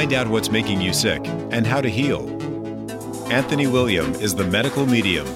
Find out what's making you sick and how to heal. Anthony William is the medical medium.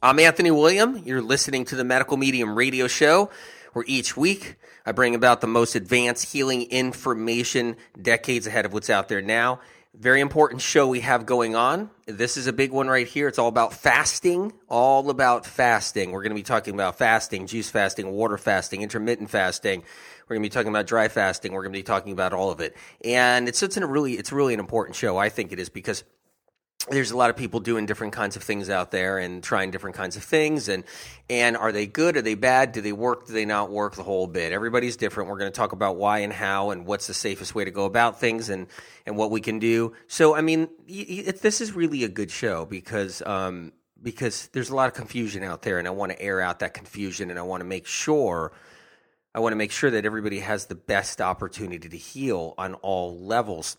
I'm Anthony William. You're listening to the Medical Medium radio show, where each week I bring about the most advanced healing information decades ahead of what's out there now. Very important show we have going on. This is a big one right here. It's all about fasting, all about fasting. We're going to be talking about fasting, juice fasting, water fasting, intermittent fasting. We're going to be talking about dry fasting. We're going to be talking about all of it. And it's, it's a really, it's really an important show. I think it is because there's a lot of people doing different kinds of things out there and trying different kinds of things. And and are they good? Are they bad? Do they work? Do they not work? The whole bit. Everybody's different. We're going to talk about why and how and what's the safest way to go about things and and what we can do. So i mean it, this is really a good show because um because there's a lot of confusion out there and i want to air out that confusion and i want to make sure i want to make sure that everybody has the best opportunity to heal on all levels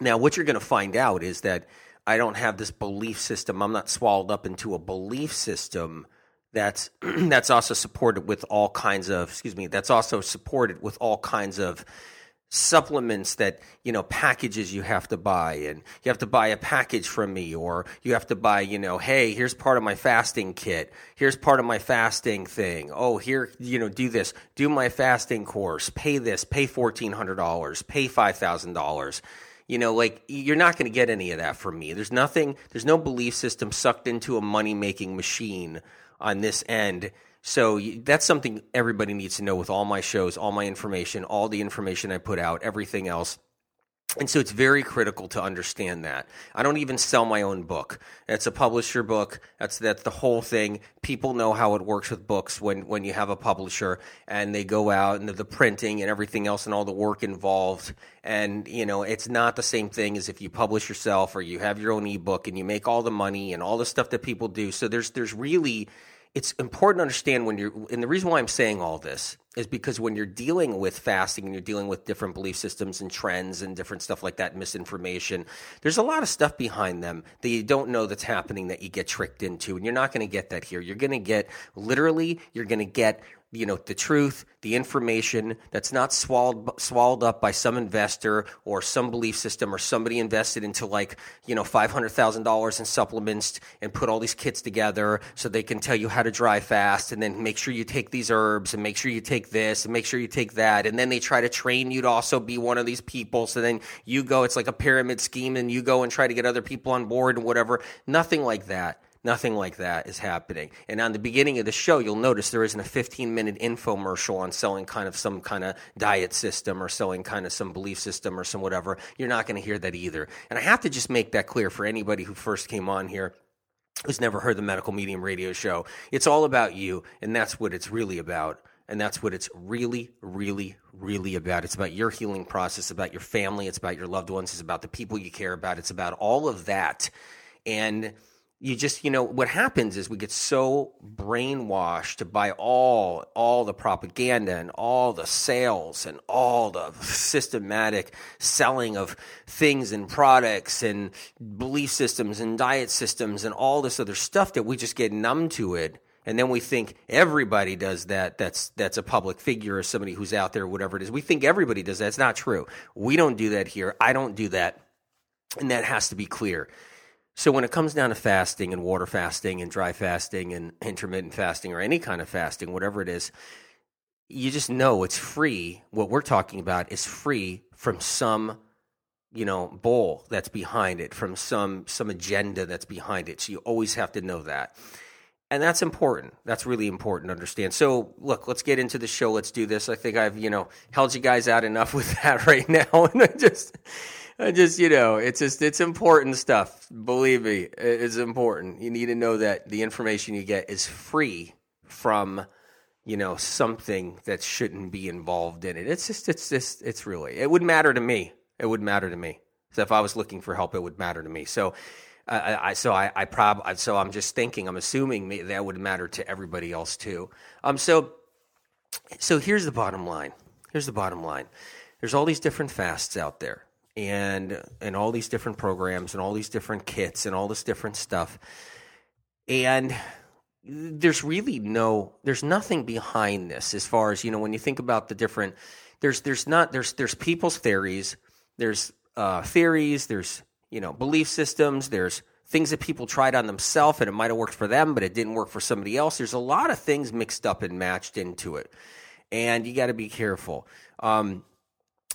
now what you're going to find out is that I don't have this belief system. I'm not swallowed up into a belief system that's that's also supported with all kinds of excuse me that's also supported with all kinds of supplements that you know packages you have to buy. And you have to buy a package from me or you have to buy you know hey here's part of my fasting kit. Here's part of my fasting thing. Oh here you know do this. Do my fasting course. Pay this. Pay $1400 pay $5000 you know, like you're not going to get any of that from me. There's nothing, there's no belief system sucked into a money making machine on this end. So that's something everybody needs to know with all my shows, all my information, all the information I put out, everything else. And so it's very critical to understand that. I don't even sell my own book. It's a publisher book. That's that's the whole thing. People know how it works with books when when you have a publisher and they go out and the printing and everything else and all the work involved. And you know, it's not the same thing as if you publish yourself or you have your own ebook and you make all the money and all the stuff that people do. So there's there's really it's important to understand when you're, and the reason why I'm saying all this is because when you're dealing with fasting and you're dealing with different belief systems and trends and different stuff like that, misinformation, there's a lot of stuff behind them that you don't know that's happening that you get tricked into. And you're not going to get that here. You're going to get, literally, you're going to get you know the truth, the information that's not swallowed swallowed up by some investor or some belief system or somebody invested into like you know five hundred thousand dollars in supplements and put all these kits together so they can tell you how to dry fast and then make sure you take these herbs and make sure you take this and make sure you take that. And then they try to train you to also be one of these people. So then you go it's like a pyramid scheme and you go and try to get other people on board and whatever. Nothing like that Nothing like that is happening. And on the beginning of the show, you'll notice there isn't a 15 minute infomercial on selling kind of some kind of diet system or selling kind of some belief system or some whatever. You're not going to hear that either. And I have to just make that clear for anybody who first came on here who's never heard the medical medium radio show. It's all about you, and that's what it's really about. And that's what it's really, really, really about. It's about your healing process, about your family, it's about your loved ones, it's about the people you care about, it's about all of that. And you just you know what happens is we get so brainwashed by all all the propaganda and all the sales and all the systematic selling of things and products and belief systems and diet systems and all this other stuff that we just get numb to it. And then we think everybody does that. That's that's a public figure or somebody who's out there whatever it is. We think everybody does that. It's not true. We don't do that here. I don't do that. And that has to be clear so when it comes down to fasting and water fasting and dry fasting and intermittent fasting or any kind of fasting, whatever it is, you just know it's free. What we're talking about is free from some, you know, bowl that's behind it, from some some agenda that's behind it. So you always have to know that. And that's important. That's really important to understand. So, look, let's get into the show. Let's do this. I think I've, you know, held you guys out enough with that right now. And I just I just, you know, it's just, it's important stuff. Believe me, it's important. You need to know that the information you get is free from, you know, something that shouldn't be involved in it. It's just, it's just, it's really, it would matter to me. It would matter to me. So if I was looking for help, it would matter to me. So, I, I so I, I prob, so I'm just thinking, I'm assuming that would matter to everybody else too. Um, so, so here's the bottom line. Here's the bottom line. There's all these different fasts out there and and all these different programs and all these different kits and all this different stuff and there's really no there's nothing behind this as far as you know when you think about the different there's there's not there's there's people's theories, there's uh, theories, there's you know belief systems, there's things that people tried on themselves and it might have worked for them, but it didn't work for somebody else. There's a lot of things mixed up and matched into it, and you got to be careful. Um,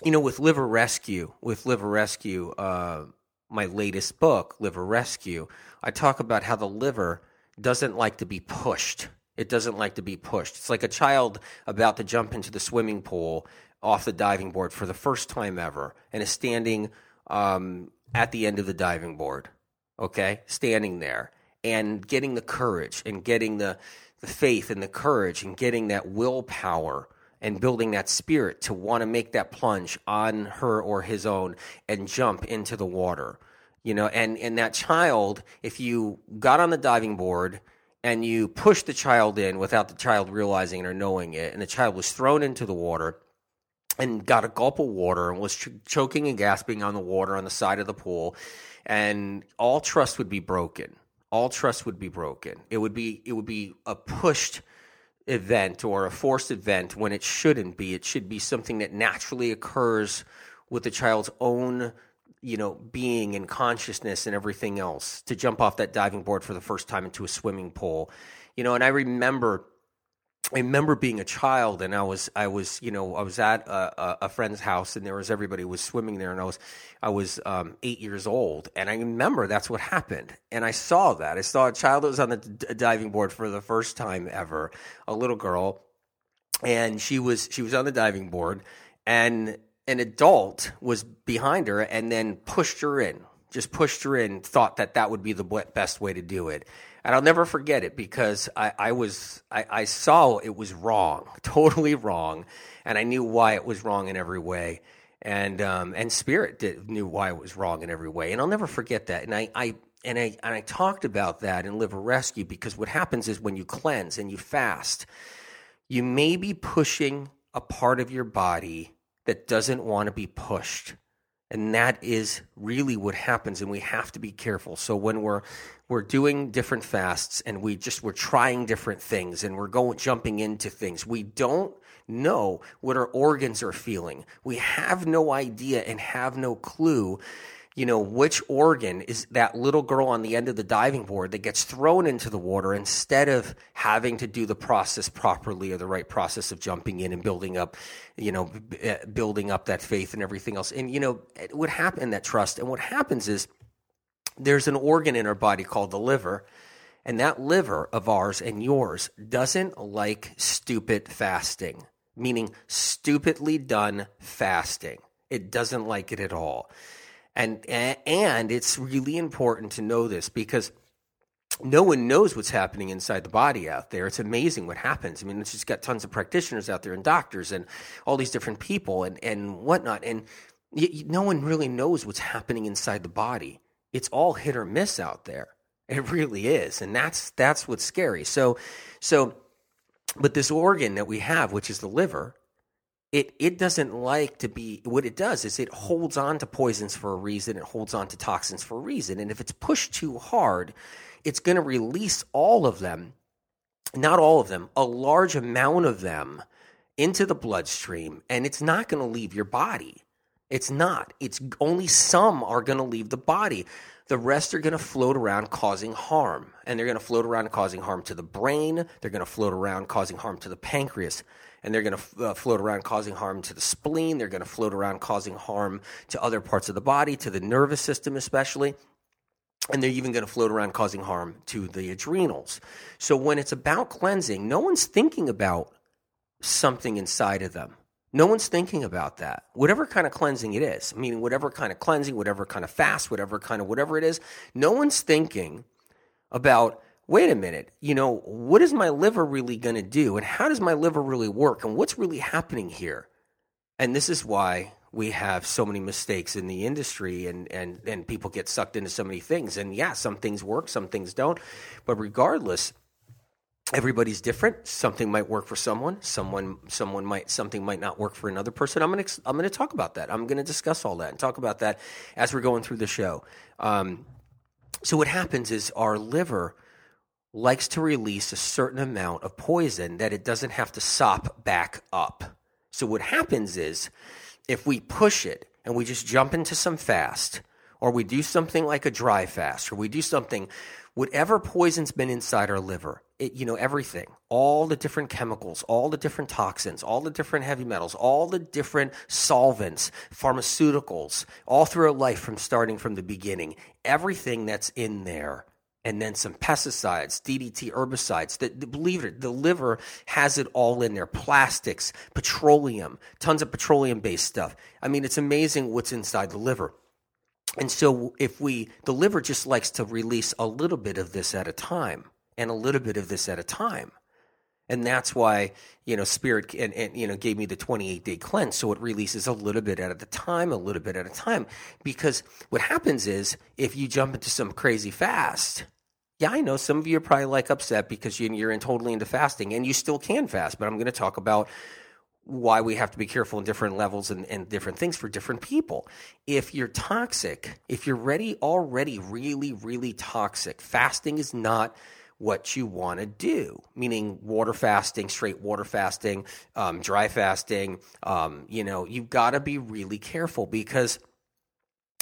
you know, with Liver Rescue, with Liver Rescue, uh, my latest book, Liver Rescue, I talk about how the liver doesn't like to be pushed. It doesn't like to be pushed. It's like a child about to jump into the swimming pool off the diving board for the first time ever and is standing um, at the end of the diving board, okay? Standing there and getting the courage and getting the, the faith and the courage and getting that willpower and building that spirit to want to make that plunge on her or his own and jump into the water you know? And and that child if you got on the diving board and you pushed the child in without the child realizing it or knowing it and the child was thrown into the water and got a gulp of water and was ch- choking and gasping on the water on the side of the pool and all trust would be broken. All trust would be broken. It would be it would be a pushed event or a forced event when it shouldn't be. It should be something that naturally occurs with the child's own, you know, being and consciousness and everything else to jump off that diving board for the first time into a swimming pool. You know, and I remember I remember being a child and I was I was you know I was at a, a, friend's house and there was everybody was swimming there and I was I was um, eight years old. And I remember that's what happened. And I saw that. I saw a child that was on the d- diving board for the first time ever a little girl. And she was she was on the diving board and an adult was behind her and then pushed her in just pushed her in thought that that would be the best way to do it and I'll never forget it because I, I was I, I, saw it was wrong, totally wrong, and I knew why it was wrong in every way, and um, and Spirit did, knew why it was wrong in every way, and I'll never forget that. And I, I and I and I talked about that in Liver Rescue because what happens is when you cleanse and you fast, you may be pushing a part of your body that doesn't want to be pushed. And that is really what happens, and we have to be careful. So when we're we're doing different fasts and we just we're trying different things and we're going jumping into things we don't know what our organs are feeling we have no idea and have no clue you know which organ is that little girl on the end of the diving board that gets thrown into the water instead of having to do the process properly or the right process of jumping in and building up you know b- eh, building up that faith and everything else and you know what happened that trust and what happens is there's an organ in our body called the liver, and that liver of ours and yours doesn't like stupid fasting, meaning stupidly done fasting. It doesn't like it at all. And and it's really important to know this because no one knows what's happening inside the body out there. It's amazing what happens. I mean, it's just got tons of practitioners out there and doctors and all these different people and, and whatnot. And no one really knows what's happening inside the body it's all hit or miss out there. It really is, and that's that's what's scary. So, so, but this organ that we have, which is the liver, it it doesn't like to be. What it does is it holds on to poisons for a reason. It holds on to toxins for a reason, and if it's pushed too hard, it's going to release all of them. Not all of them, a large amount of them into the bloodstream, and it's not going to leave your body. It's not. It's only some are going to leave the body. The rest are going to float around causing harm. And they're going to float around causing harm to the brain. They're going to float around causing harm to the pancreas. And they're going to uh, float around causing harm to the spleen. They're going to float around causing harm to other parts of the body, to the nervous system, especially. And they're even going to float around causing harm to the adrenals. So when it's about cleansing, no one's thinking about something inside of them. No one's thinking about that. Whatever kind of cleansing it is, meaning whatever kind of cleansing, whatever kind of fast, whatever kind of whatever it is, no one's thinking about, wait a minute, you know, what is my liver really going to do? And how does my liver really work? And what's really happening here? And this is why we have so many mistakes in the industry and, and, and people get sucked into so many things. And yeah, some things work, some things don't. But regardless, everybody's different something might work for someone someone someone might something might not work for another person i'm going to i'm to talk about that i'm going to discuss all that and talk about that as we're going through the show um, so what happens is our liver likes to release a certain amount of poison that it doesn't have to sop back up. So what happens is if we push it and we just jump into some fast, or we do something like a dry fast, or we do something, whatever poison's been inside our liver, it, you know, everything, all the different chemicals, all the different toxins, all the different heavy metals, all the different solvents, pharmaceuticals, all throughout life from starting from the beginning, everything that's in there and then some pesticides, DDT herbicides. That believe it, the liver has it all in there. Plastics, petroleum, tons of petroleum based stuff. I mean, it's amazing what's inside the liver. And so if we the liver just likes to release a little bit of this at a time and a little bit of this at a time. And that's why, you know, Spirit and, and, you know gave me the 28 day cleanse. So it releases a little bit at a time, a little bit at a time. Because what happens is if you jump into some crazy fast, yeah, I know some of you are probably like upset because you're in totally into fasting and you still can fast, but I'm going to talk about why we have to be careful in different levels and, and different things for different people. If you're toxic, if you're ready already really, really toxic, fasting is not what you want to do, meaning water fasting, straight water fasting, um, dry fasting. Um, you know, you've got to be really careful because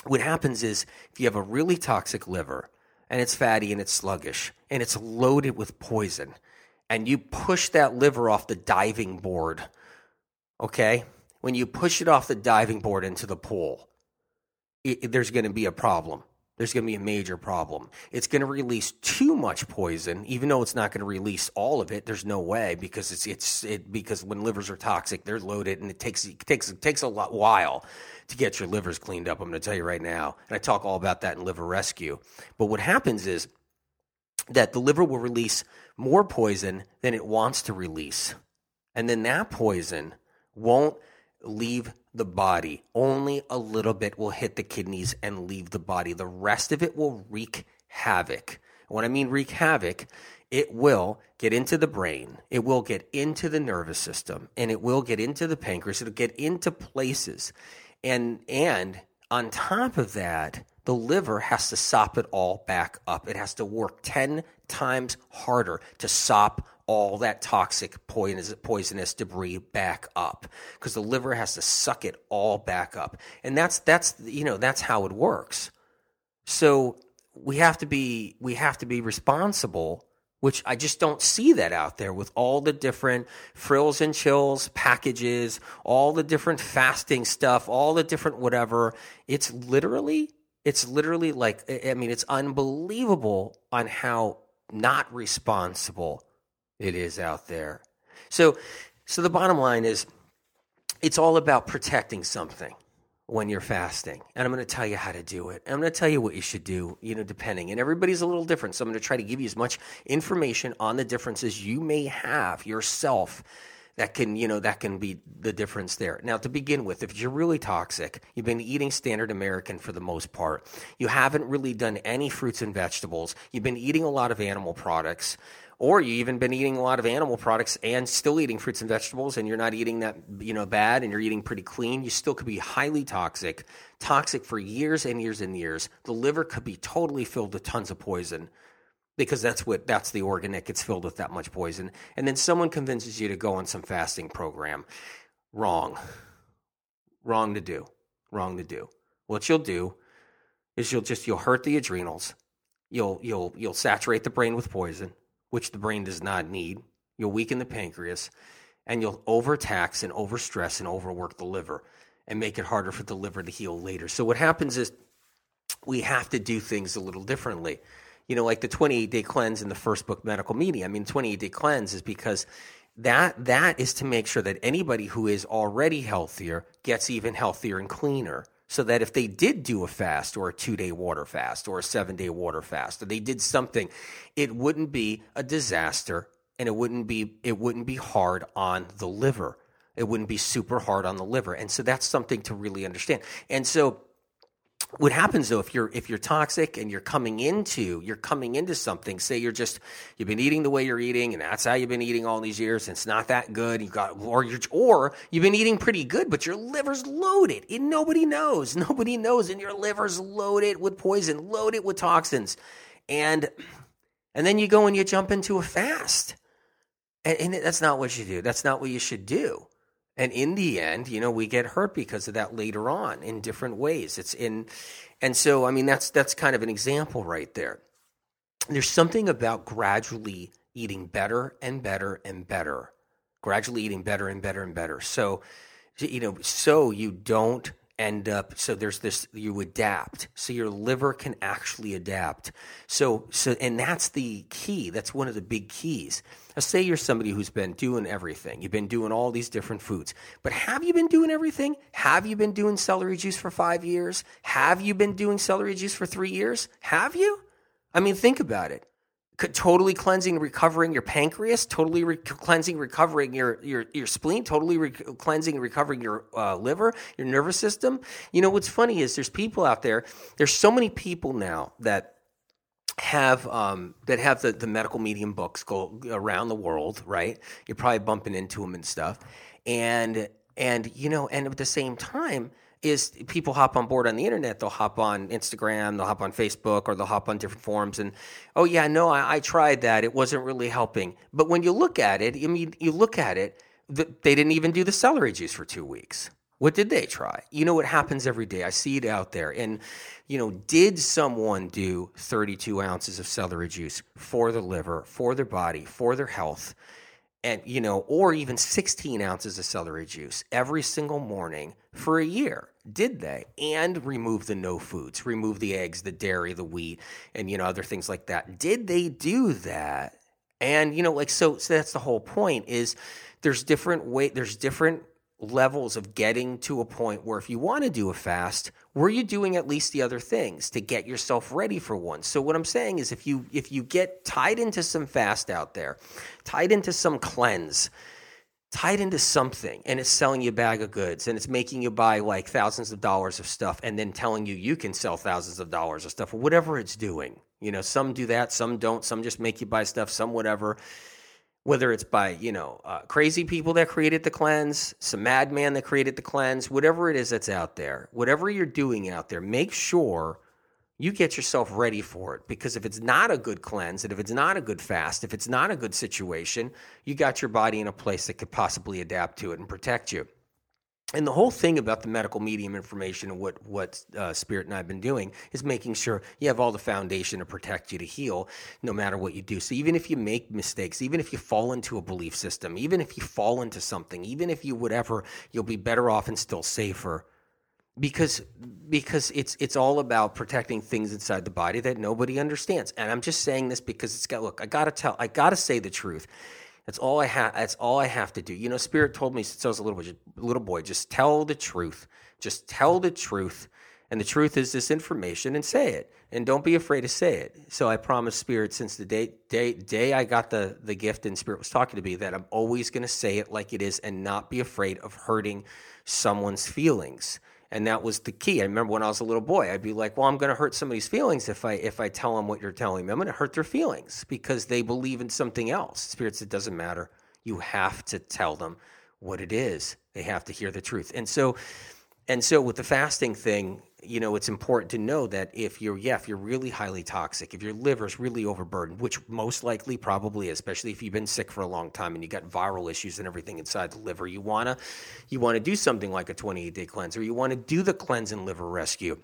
what happens is if you have a really toxic liver and it's fatty and it's sluggish and it's loaded with poison and you push that liver off the diving board, okay? When you push it off the diving board into the pool, it, there's going to be a problem there's going to be a major problem. It's going to release too much poison, even though it's not going to release all of it. There's no way because it's it's it because when livers are toxic, they're loaded, and it takes it takes it takes a lot while to get your livers cleaned up. I'm going to tell you right now, and I talk all about that in liver rescue. But what happens is that the liver will release more poison than it wants to release, and then that poison won't leave the body. Only a little bit will hit the kidneys and leave the body. The rest of it will wreak havoc. When I mean wreak havoc, it will get into the brain, it will get into the nervous system, and it will get into the pancreas. It'll get into places. And and on top of that, the liver has to sop it all back up. It has to work 10 times harder to sop all that toxic poisonous, poisonous debris back up because the liver has to suck it all back up. And that's that's you know that's how it works. So we have to be we have to be responsible which I just don't see that out there with all the different frills and chills packages, all the different fasting stuff, all the different whatever. It's literally it's literally like I mean it's unbelievable on how not responsible it is out there. So, so the bottom line is, it's all about protecting something when you're fasting. And I'm going to tell you how to do it. I'm going to tell you what you should do, you know, depending. And everybody's a little different. So I'm going to try to give you as much information on the differences you may have yourself that can you know that can be the difference there now to begin with if you're really toxic you've been eating standard american for the most part you haven't really done any fruits and vegetables you've been eating a lot of animal products or you even been eating a lot of animal products and still eating fruits and vegetables and you're not eating that you know bad and you're eating pretty clean you still could be highly toxic toxic for years and years and years. The liver could be totally filled with tons of poison because that's what that's the organ that gets filled with that much poison. And then someone convinces you to go on some fasting program. Wrong. Wrong to do. Wrong to do. What you'll do is you'll just you'll hurt the adrenals. You'll you'll you'll saturate the brain with poison which the brain does not need. You'll weaken the pancreas, and you'll overtax and overstress and overwork the liver and make it harder for the liver to heal later. So, what happens is we have to do things a little differently. You know, like the 28 day cleanse in the first book, Medical Medium. I mean, 28 day cleanse is because that that is to make sure that anybody who is already healthier gets even healthier and cleaner so that if they did do a fast or a two day water fast or a seven day water fast or they did something, it wouldn't be a disaster and it wouldn't be it wouldn't be hard on the liver. It wouldn't be super hard on the liver. And so that's something to really understand. And so what happens though if you're if you're toxic and you're coming into you're coming into something say you're just you've been eating the way you're eating and that's how you've been eating all these years and it's not that good You've got or you're or you've been eating pretty good but your liver's loaded and nobody knows nobody knows and your liver's loaded with poison loaded with toxins. And and then you go and you jump into a fast. And, and that's not what you do. That's not what you should do And in the end, you know, we get hurt because of that later on in different ways. It's in, and so, I mean, that's, that's kind of an example right there. There's something about gradually eating better and better and better, gradually eating better and better and better. So, you know, so you don't end up so there's this you adapt. So your liver can actually adapt. So so and that's the key. That's one of the big keys. Now say you're somebody who's been doing everything. You've been doing all these different foods. But have you been doing everything? Have you been doing celery juice for five years? Have you been doing celery juice for three years? Have you? I mean think about it totally cleansing, recovering your pancreas, totally re- cleansing, recovering your your your spleen, totally re- cleansing, recovering your uh, liver, your nervous system. You know what's funny is there's people out there. There's so many people now that have um, that have the, the medical medium books go around the world, right? You're probably bumping into them and stuff, and and you know, and at the same time is people hop on board on the internet. They'll hop on Instagram, they'll hop on Facebook, or they'll hop on different forums. And oh yeah, no, I, I tried that. It wasn't really helping. But when you look at it, I mean, you look at it, they didn't even do the celery juice for two weeks. What did they try? You know what happens every day. I see it out there. And, you know, did someone do 32 ounces of celery juice for the liver, for their body, for their health? and you know, or even 16 ounces of celery juice every single morning for a year. Did they? And remove the no foods, remove the eggs, the dairy, the wheat, and you know, other things like that. Did they do that? And you know, like so, so that's the whole point is there's different way there's different levels of getting to a point where if you want to do a fast were you doing at least the other things to get yourself ready for one so what i'm saying is if you if you get tied into some fast out there tied into some cleanse tied into something and it's selling you a bag of goods and it's making you buy like thousands of dollars of stuff and then telling you you can sell thousands of dollars of stuff or whatever it's doing. You know some do that some don't some just make you buy stuff some whatever. Whether it's by you know uh, crazy people that created the cleanse some madman that created the cleanse whatever it is that's out there whatever you're doing out there make sure you get yourself ready for it because if it's not a good cleanse and if it's not a good fast if it's not a good situation you got your body in a place that could possibly adapt to it and protect you and the whole thing about the medical medium information and what what uh, Spirit and I've been doing is making sure you have all the foundation to protect you to heal, no matter what you do. So even if you make mistakes, even if you fall into a belief system, even if you fall into something, even if you whatever, you'll be better off and still safer, because because it's it's all about protecting things inside the body that nobody understands. And I'm just saying this because it's got look. I gotta tell. I gotta say the truth. That's all I have. That's all I have to do. You know, Spirit told me since I was a little boy, little boy, just tell the truth. Just tell the truth, and the truth is this information, and say it, and don't be afraid to say it. So I promised Spirit since the day day day I got the the gift, and Spirit was talking to me that I'm always going to say it like it is, and not be afraid of hurting someone's feelings and that was the key. I remember when I was a little boy, I'd be like, "Well, I'm going to hurt somebody's feelings if I if I tell them what you're telling me. I'm going to hurt their feelings because they believe in something else." Spirits, it doesn't matter. You have to tell them what it is. They have to hear the truth. And so, and so with the fasting thing, you know, it's important to know that if you're, yeah, if you're really highly toxic, if your liver's really overburdened, which most likely probably especially if you've been sick for a long time and you got viral issues and everything inside the liver, you wanna, you wanna do something like a 28 day cleanse, or you wanna do the cleanse and liver rescue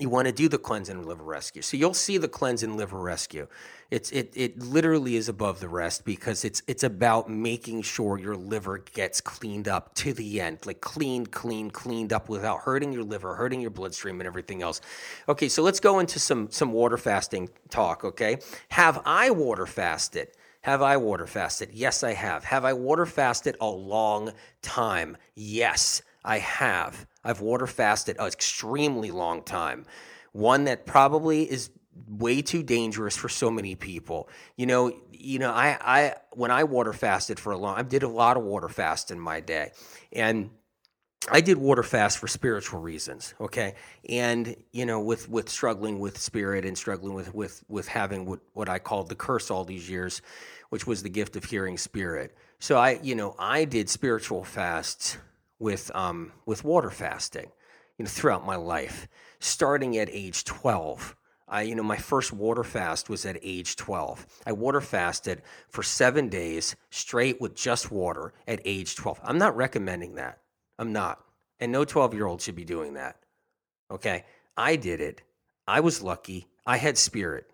you want to do the cleanse and liver rescue. So you'll see the cleanse and liver rescue. It's it it literally is above the rest because it's it's about making sure your liver gets cleaned up to the end, like clean, clean, cleaned up without hurting your liver, hurting your bloodstream and everything else. Okay, so let's go into some some water fasting talk, okay? Have I water fasted? Have I water fasted? Yes, I have. Have I water fasted a long time? Yes, I have. I've water fasted an extremely long time. One that probably is way too dangerous for so many people. You know, you know, I, I when I water fasted for a long, I did a lot of water fast in my day, and I did water fast for spiritual reasons. Okay, and you know, with with struggling with spirit and struggling with with with having what what I called the curse all these years, which was the gift of hearing spirit. So I, you know, I did spiritual fasts with um, with water fasting, you know, throughout my life. Starting at age 12, I, you know, my first water fast was at age 12. I water fasted for seven days straight with just water at age 12. I'm not recommending that. I'm not. And no 12 year old should be doing that. Okay. I did it. I was lucky. I had spirit.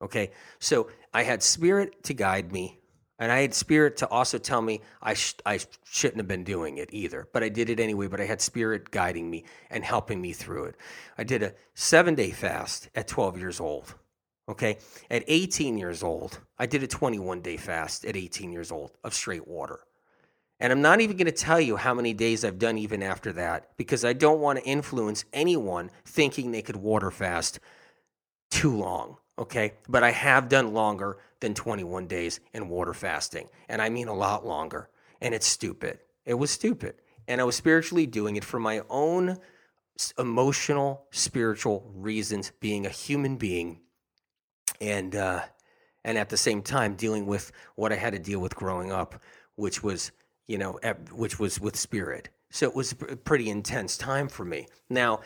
Okay. So I had spirit to guide me. And I had spirit to also tell me I, sh- I shouldn't have been doing it either, but I did it anyway. But I had spirit guiding me and helping me through it. I did a seven day fast at 12 years old. Okay. At 18 years old, I did a 21 day fast at 18 years old of straight water. And I'm not even going to tell you how many days I've done even after that because I don't want to influence anyone thinking they could water fast too long. Okay. But I have done longer than 21 days in water fasting. And I mean a lot longer. And it's stupid. It was stupid. And I was spiritually doing it for my own emotional, spiritual reasons, being a human being. And, uh, and at the same time, dealing with what I had to deal with growing up, which was, you know, which was with spirit. So it was a pretty intense time for me. Now,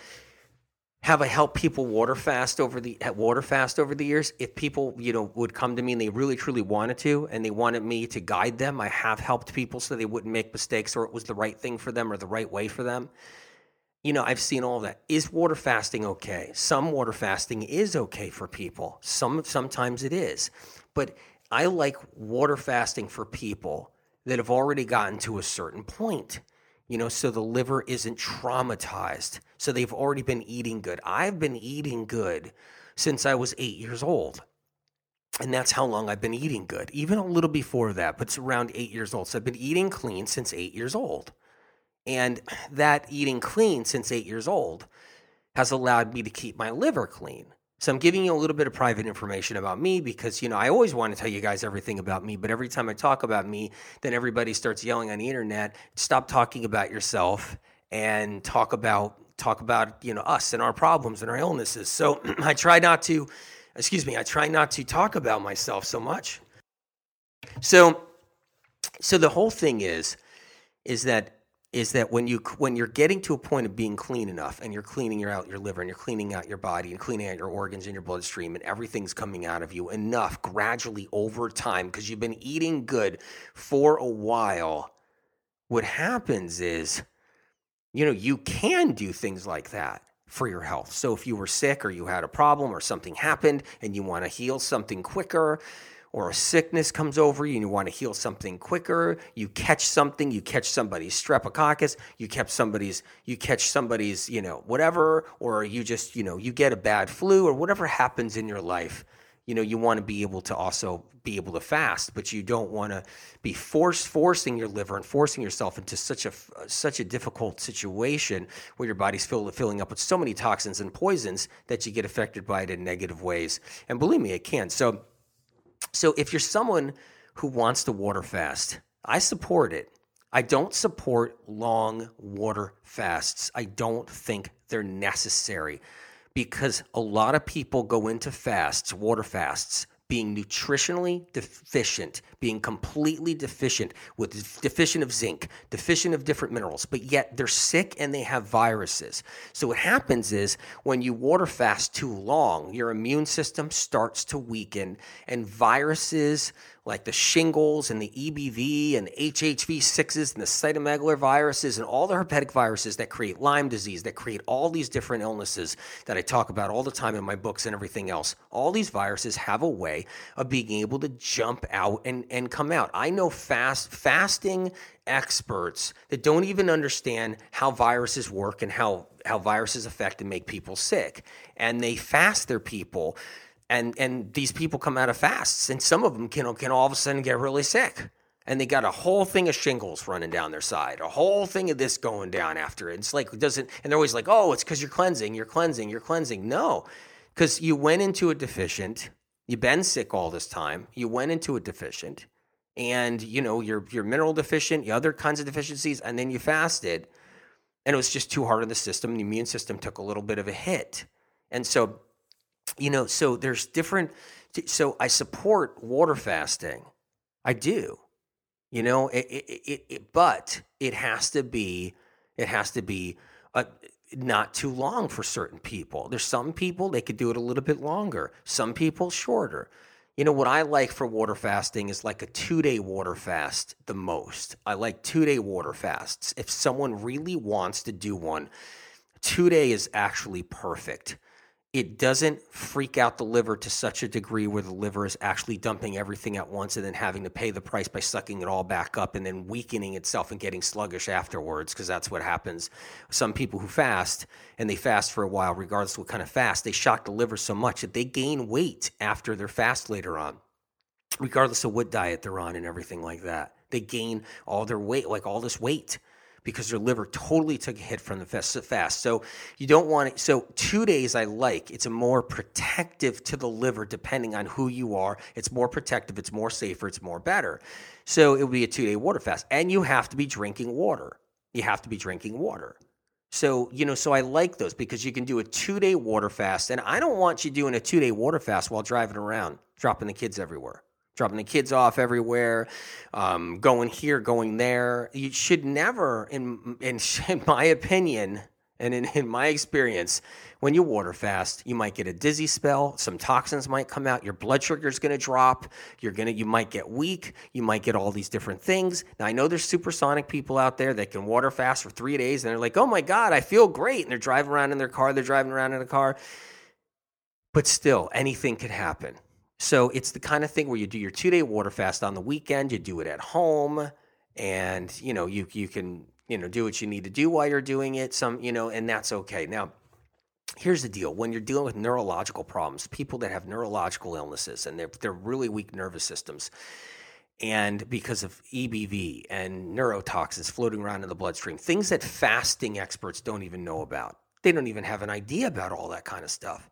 have I helped people water fast over the water fast over the years? If people, you know, would come to me and they really truly wanted to and they wanted me to guide them, I have helped people so they wouldn't make mistakes or it was the right thing for them or the right way for them. You know, I've seen all that. Is water fasting okay? Some water fasting is okay for people. Some sometimes it is. But I like water fasting for people that have already gotten to a certain point you know, so the liver isn't traumatized. So they've already been eating good. I've been eating good since I was eight years old. And that's how long I've been eating good, even a little before that, but it's around eight years old. So I've been eating clean since eight years old. And that eating clean since eight years old has allowed me to keep my liver clean. So I'm giving you a little bit of private information about me because, you know, I always want to tell you guys everything about me, but every time I talk about me, then everybody starts yelling on the internet, stop talking about yourself and talk about talk about, you know, us and our problems and our illnesses. So I try not to excuse me, I try not to talk about myself so much. So so the whole thing is is that is that when you when you're getting to a point of being clean enough and you're cleaning your out your liver and you're cleaning out your body and cleaning out your organs and your bloodstream and everything's coming out of you enough gradually over time because you've been eating good for a while what happens is you know you can do things like that for your health. So if you were sick or you had a problem or something happened and you want to heal something quicker or a sickness comes over you and you want to heal something quicker, you catch something, you catch somebody's streptococcus, you catch somebody's, you catch somebody's, you know, whatever, or you just, you know, you get a bad flu or whatever happens in your life, you know, you want to be able to also be able to fast, but you don't want to be force forcing your liver and forcing yourself into such a such a difficult situation where your body's filling up with so many toxins and poisons that you get affected by it in negative ways. And believe me, it can. So so if you're someone who wants to water fast, I support it. I don't support long water fasts. I don't think they're necessary because a lot of people go into fasts, water fasts, being nutritionally deficient, being completely deficient with deficient of zinc, deficient of different minerals, but yet they're sick and they have viruses. So what happens is when you water fast too long, your immune system starts to weaken and viruses like the shingles and the EBV and HHV6s and the cytomegaloviruses and all the herpetic viruses that create Lyme disease, that create all these different illnesses that I talk about all the time in my books and everything else. All these viruses have a way of being able to jump out and, and come out. I know fast fasting experts that don't even understand how viruses work and how, how viruses affect and make people sick. And they fast their people and and these people come out of fasts, and some of them can can all of a sudden get really sick, and they got a whole thing of shingles running down their side, a whole thing of this going down after it. It's like it doesn't, and they're always like, oh, it's because you're cleansing, you're cleansing, you're cleansing. No, because you went into a deficient, you've been sick all this time, you went into a deficient, and you know you're you're mineral deficient, you other kinds of deficiencies, and then you fasted, and it was just too hard on the system. The immune system took a little bit of a hit, and so you know, so there's different. So I support water fasting. I do. You know, it, it, it, it but it has to be, it has to be, a, not too long for certain people. There's some people they could do it a little bit longer, some people shorter. You know, what I like for water fasting is like a two day water fast the most. I like two day water fasts. If someone really wants to do one, two day is actually perfect it doesn't freak out the liver to such a degree where the liver is actually dumping everything at once and then having to pay the price by sucking it all back up and then weakening itself and getting sluggish afterwards because that's what happens. Some people who fast and they fast for a while, regardless of what kind of fast, they shock the liver so much that they gain weight after their fast later on, regardless of what diet they're on and everything like that. They gain all their weight, like all this weight because their liver totally took a hit from the fast. So you don't want it. So two days I like. It's a more protective to the liver depending on who you are. It's more protective. It's more safer. It's more better. So it would be a two day water fast, and you have to be drinking water. You have to be drinking water. So, you know, so I like those because you can do a two day water fast. And I don't want you doing a two day water fast while driving around, dropping the kids everywhere dropping the kids off everywhere, um, going here, going there. You should never, in in, in my opinion, and in, in my experience, when you water fast, you might get a dizzy spell. Some toxins might come out. Your blood sugar is going to drop. You're gonna, you might get weak. You might get all these different things. Now I know there's supersonic people out there that can water fast for three days, and they're like, "Oh my god, I feel great!" And they're driving around in their car. They're driving around in a car. But still, anything could happen. So it's the kind of thing where you do your two day water fast on the weekend, you do it at home, and you know, you you can, you know, do what you need to do while you're doing it. Some, you know, and that's okay. Now, here's the deal when you're dealing with neurological problems, people that have neurological illnesses and they're they're really weak nervous systems. And because of EBV and neurotoxins floating around in the bloodstream, things that fasting experts don't even know about. They don't even have an idea about all that kind of stuff.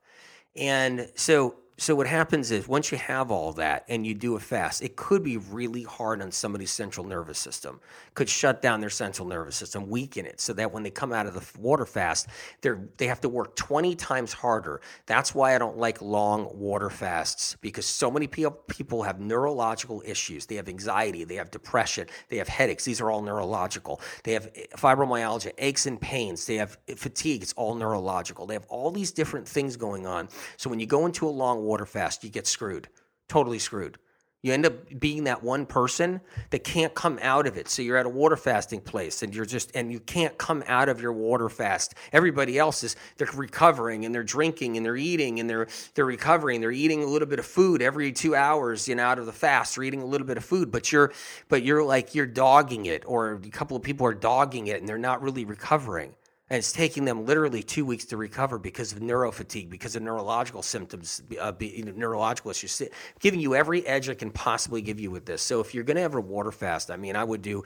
And so so what happens is once you have all that and you do a fast, it could be really hard on somebody's central nervous system. Could shut down their central nervous system, weaken it, so that when they come out of the water fast, they're they have to work 20 times harder. That's why I don't like long water fasts because so many people have neurological issues. They have anxiety, they have depression, they have headaches. These are all neurological. They have eh, fibromyalgia, aches and pains, they have eh, fatigue. It's all neurological. They have all these different things going on. So when you go into a long water fast, you get screwed, totally screwed. You end up being that one person that can't come out of it. So you're at a water fasting place and you're just, and you can't come out of your water fast. Everybody else is, they're recovering and they're drinking and they're eating and they're, they're recovering. They're eating a little bit of food every two hours, you know, out of the fast. They're eating a little bit of food, but you're, but you're like, you're dogging it or a couple of people are dogging it and they're not really recovering. And it's taking them literally two weeks to recover because of neurofatigue, because of neurological symptoms, uh, be, neurological issues. Giving you every edge I can possibly give you with this. So if you're going to have a water fast, I mean, I would do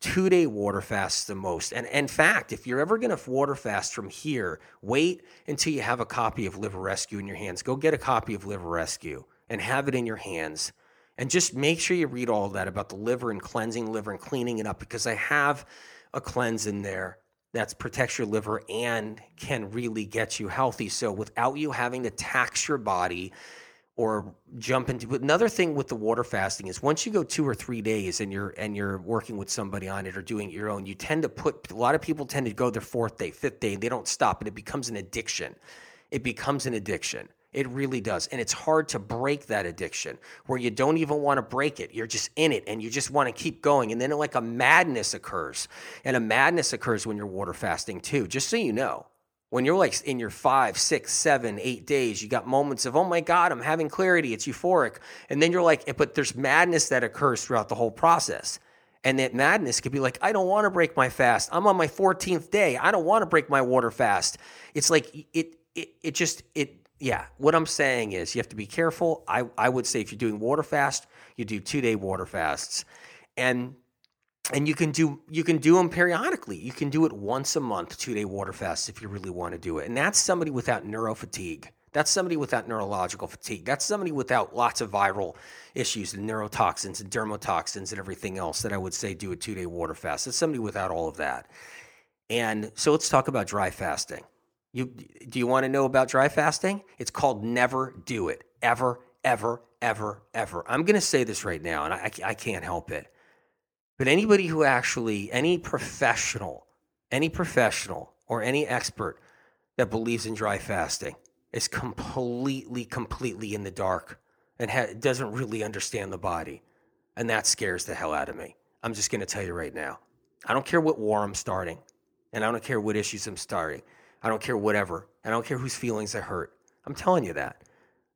two day water fasts the most. And in fact, if you're ever going to water fast from here, wait until you have a copy of Liver Rescue in your hands. Go get a copy of Liver Rescue and have it in your hands. And just make sure you read all that about the liver and cleansing liver and cleaning it up because I have a cleanse in there that protects your liver and can really get you healthy. So without you having to tax your body or jump into another thing with the water fasting is once you go two or three days and you're and you're working with somebody on it or doing it your own, you tend to put a lot of people tend to go their fourth day, fifth day, and they don't stop, and it becomes an addiction. It becomes an addiction. It really does. And it's hard to break that addiction where you don't even want to break it. You're just in it and you just want to keep going. And then, like, a madness occurs. And a madness occurs when you're water fasting, too, just so you know. When you're like in your five, six, seven, eight days, you got moments of, oh my God, I'm having clarity. It's euphoric. And then you're like, but there's madness that occurs throughout the whole process. And that madness could be like, I don't want to break my fast. I'm on my 14th day. I don't want to break my water fast. It's like, it, it, it just, it, yeah, what I'm saying is you have to be careful. I, I would say if you're doing water fast, you do two day water fasts, and and you can do you can do them periodically. You can do it once a month, two day water fasts if you really want to do it. And that's somebody without neuro fatigue. That's somebody without neurological fatigue. That's somebody without lots of viral issues and neurotoxins and dermatoxins and everything else that I would say do a two day water fast. That's somebody without all of that. And so let's talk about dry fasting. You do you want to know about dry fasting? It's called never do it. Ever, ever, ever, ever. I'm going to say this right now, and I, I can't help it. But anybody who actually, any professional, any professional or any expert that believes in dry fasting is completely, completely in the dark and ha- doesn't really understand the body. And that scares the hell out of me. I'm just going to tell you right now. I don't care what war I'm starting, and I don't care what issues I'm starting. I don't care whatever. I don't care whose feelings I hurt. I'm telling you that.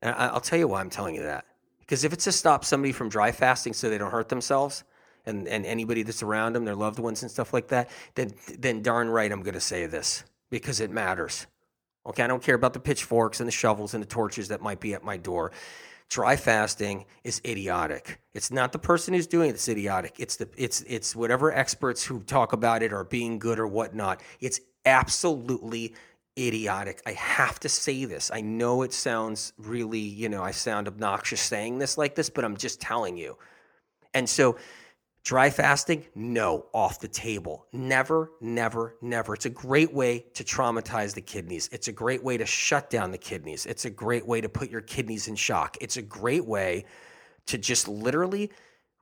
And I- I'll tell you why I'm telling you that. Because if it's to stop somebody from dry fasting so they don't hurt themselves, and, and anybody that's around them, their loved ones and stuff like that, then then darn right I'm going to say this because it matters. Okay, I don't care about the pitchforks and the shovels and the torches that might be at my door. Dry fasting is idiotic. It's not the person who's doing it that's idiotic. It's the it's it's whatever experts who talk about it are being good or whatnot. It's absolutely idiotic. I have to say this. I know it sounds really, you know, I sound obnoxious saying this like this, but I'm just telling you. And so Dry fasting? No, off the table. Never, never, never. It's a great way to traumatize the kidneys. It's a great way to shut down the kidneys. It's a great way to put your kidneys in shock. It's a great way to just literally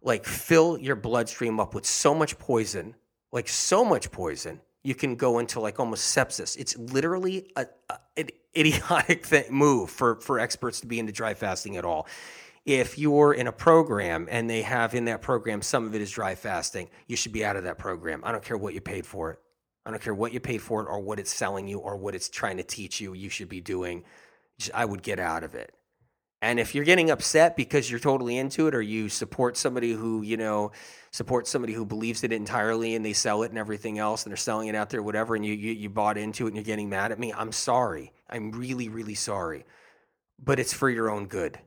like fill your bloodstream up with so much poison, like so much poison, you can go into like almost sepsis. It's literally a, a, an idiotic thing, move for, for experts to be into dry fasting at all if you're in a program and they have in that program some of it is dry fasting, you should be out of that program. I don't care what you paid for it. I don't care what you paid for it or what it's selling you or what it's trying to teach you. You should be doing. I would get out of it. And if you're getting upset because you're totally into it or you support somebody who, you know, support somebody who believes it entirely and they sell it and everything else and they're selling it out there, whatever, and you, you, you bought into it and you're getting mad at me, I'm sorry. I'm really, really sorry. But it's for your own good.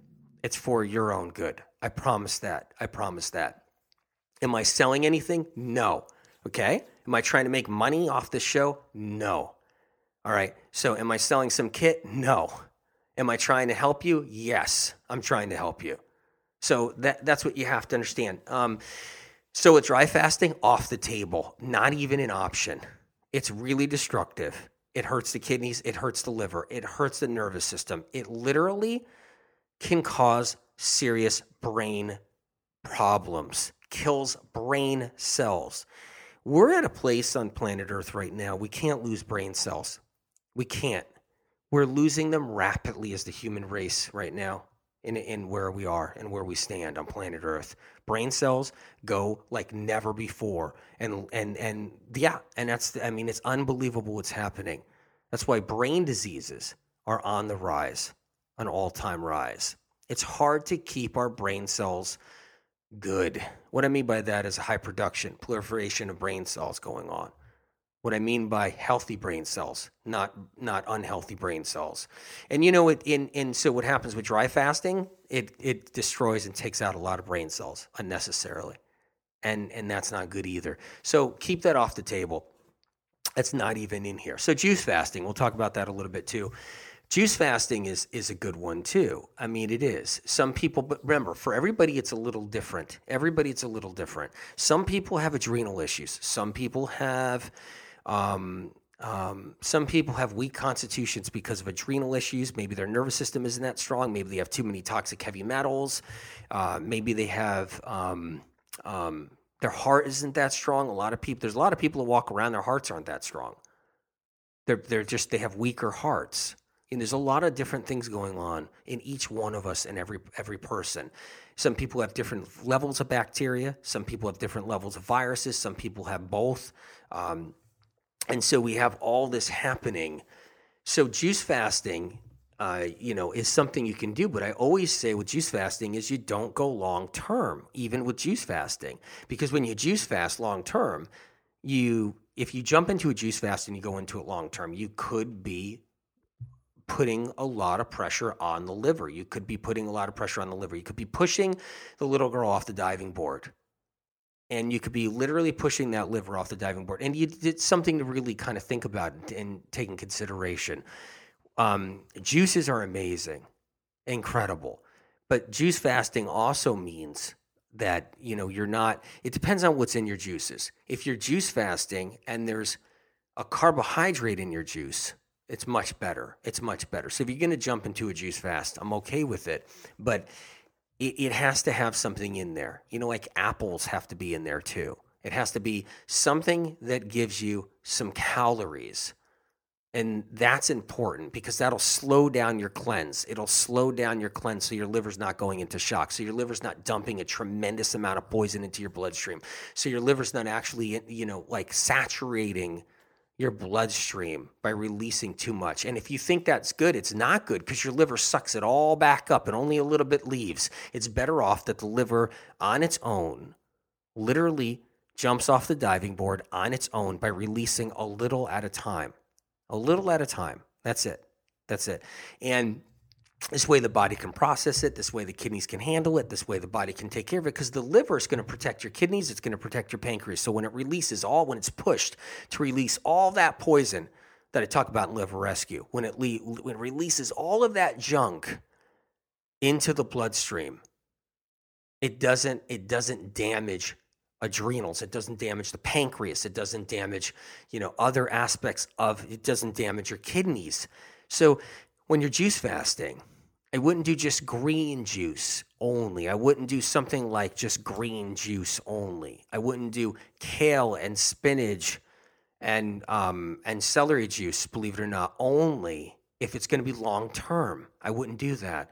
It's for your own good. I promise that. I promise that. Am I selling anything? No. Okay. Am I trying to make money off this show? No. All right. So am I selling some kit? No. Am I trying to help you? Yes, I'm trying to help you. So that that's what you have to understand. Um, so with dry fasting, off the table, not even an option. It's really destructive. It hurts the kidneys. It hurts the liver. It hurts the nervous system. It literally can cause serious brain problems, kills brain cells. We're at a place on planet Earth right now, we can't lose brain cells. We can't. We're losing them rapidly as the human race right now in, in where we are and where we stand on planet Earth. Brain cells go like never before. And, and, and yeah, and that's, I mean, it's unbelievable what's happening. That's why brain diseases are on the rise an all time rise. It's hard to keep our brain cells good. What I mean by that is high production, proliferation of brain cells going on. What I mean by healthy brain cells, not not unhealthy brain cells. And you know, it, in in so what happens with dry fasting, it it destroys and takes out a lot of brain cells unnecessarily, and and that's not good either. So keep that off the table. That's not even in here. So juice fasting, we'll talk about that a little bit too. Juice fasting is is a good one too. I mean, it is. Some people, but remember, for everybody, it's a little different. Everybody, it's a little different. Some people have adrenal issues. Some people have. Um, um, some people have weak constitutions because of adrenal issues. Maybe their nervous system isn't that strong. Maybe they have too many toxic heavy metals. Uh, maybe they have um, um, their heart isn't that strong. A lot of people, there's a lot of people who walk around their hearts aren't that strong. They're they're just they have weaker hearts. And there's a lot of different things going on in each one of us and every every person. Some people have different levels of bacteria. Some people have different levels of viruses. Some people have both. Um, and so we have all this happening. So juice fasting, uh, you know, is something you can do. But I always say with juice fasting is you don't go long term, even with juice fasting, because when you juice fast long term, you if you jump into a juice fast and you go into it long term, you could be putting a lot of pressure on the liver. You could be putting a lot of pressure on the liver. You could be pushing the little girl off the diving board. And you could be literally pushing that liver off the diving board. And you did something to really kind of think about and take in consideration. Um, juices are amazing, incredible. But juice fasting also means that, you know, you're not, it depends on what's in your juices. If you're juice fasting and there's a carbohydrate in your juice, it's much better. It's much better. So if you're going to jump into a juice fast, I'm okay with it, but it, it has to have something in there. You know, like apples have to be in there too. It has to be something that gives you some calories. And that's important because that'll slow down your cleanse. It'll slow down your cleanse so your liver's not going into shock. So your liver's not dumping a tremendous amount of poison into your bloodstream. So your liver's not actually, you know, like saturating your bloodstream by releasing too much. And if you think that's good, it's not good because your liver sucks it all back up and only a little bit leaves. It's better off that the liver on its own literally jumps off the diving board on its own by releasing a little at a time a little at a time. That's it. That's it. And this way the body can process it. This way the kidneys can handle it. This way the body can take care of it because the liver is going to protect your kidneys. It's going to protect your pancreas. So when it releases all, when it's pushed to release all that poison that I talk about in liver rescue, when it, le- when it releases all of that junk into the bloodstream, it doesn't, it doesn't damage adrenals it doesn't damage the pancreas it doesn't damage you know other aspects of it doesn't damage your kidneys so when you're juice fasting i wouldn't do just green juice only i wouldn't do something like just green juice only i wouldn't do kale and spinach and um, and celery juice believe it or not only if it's going to be long term i wouldn't do that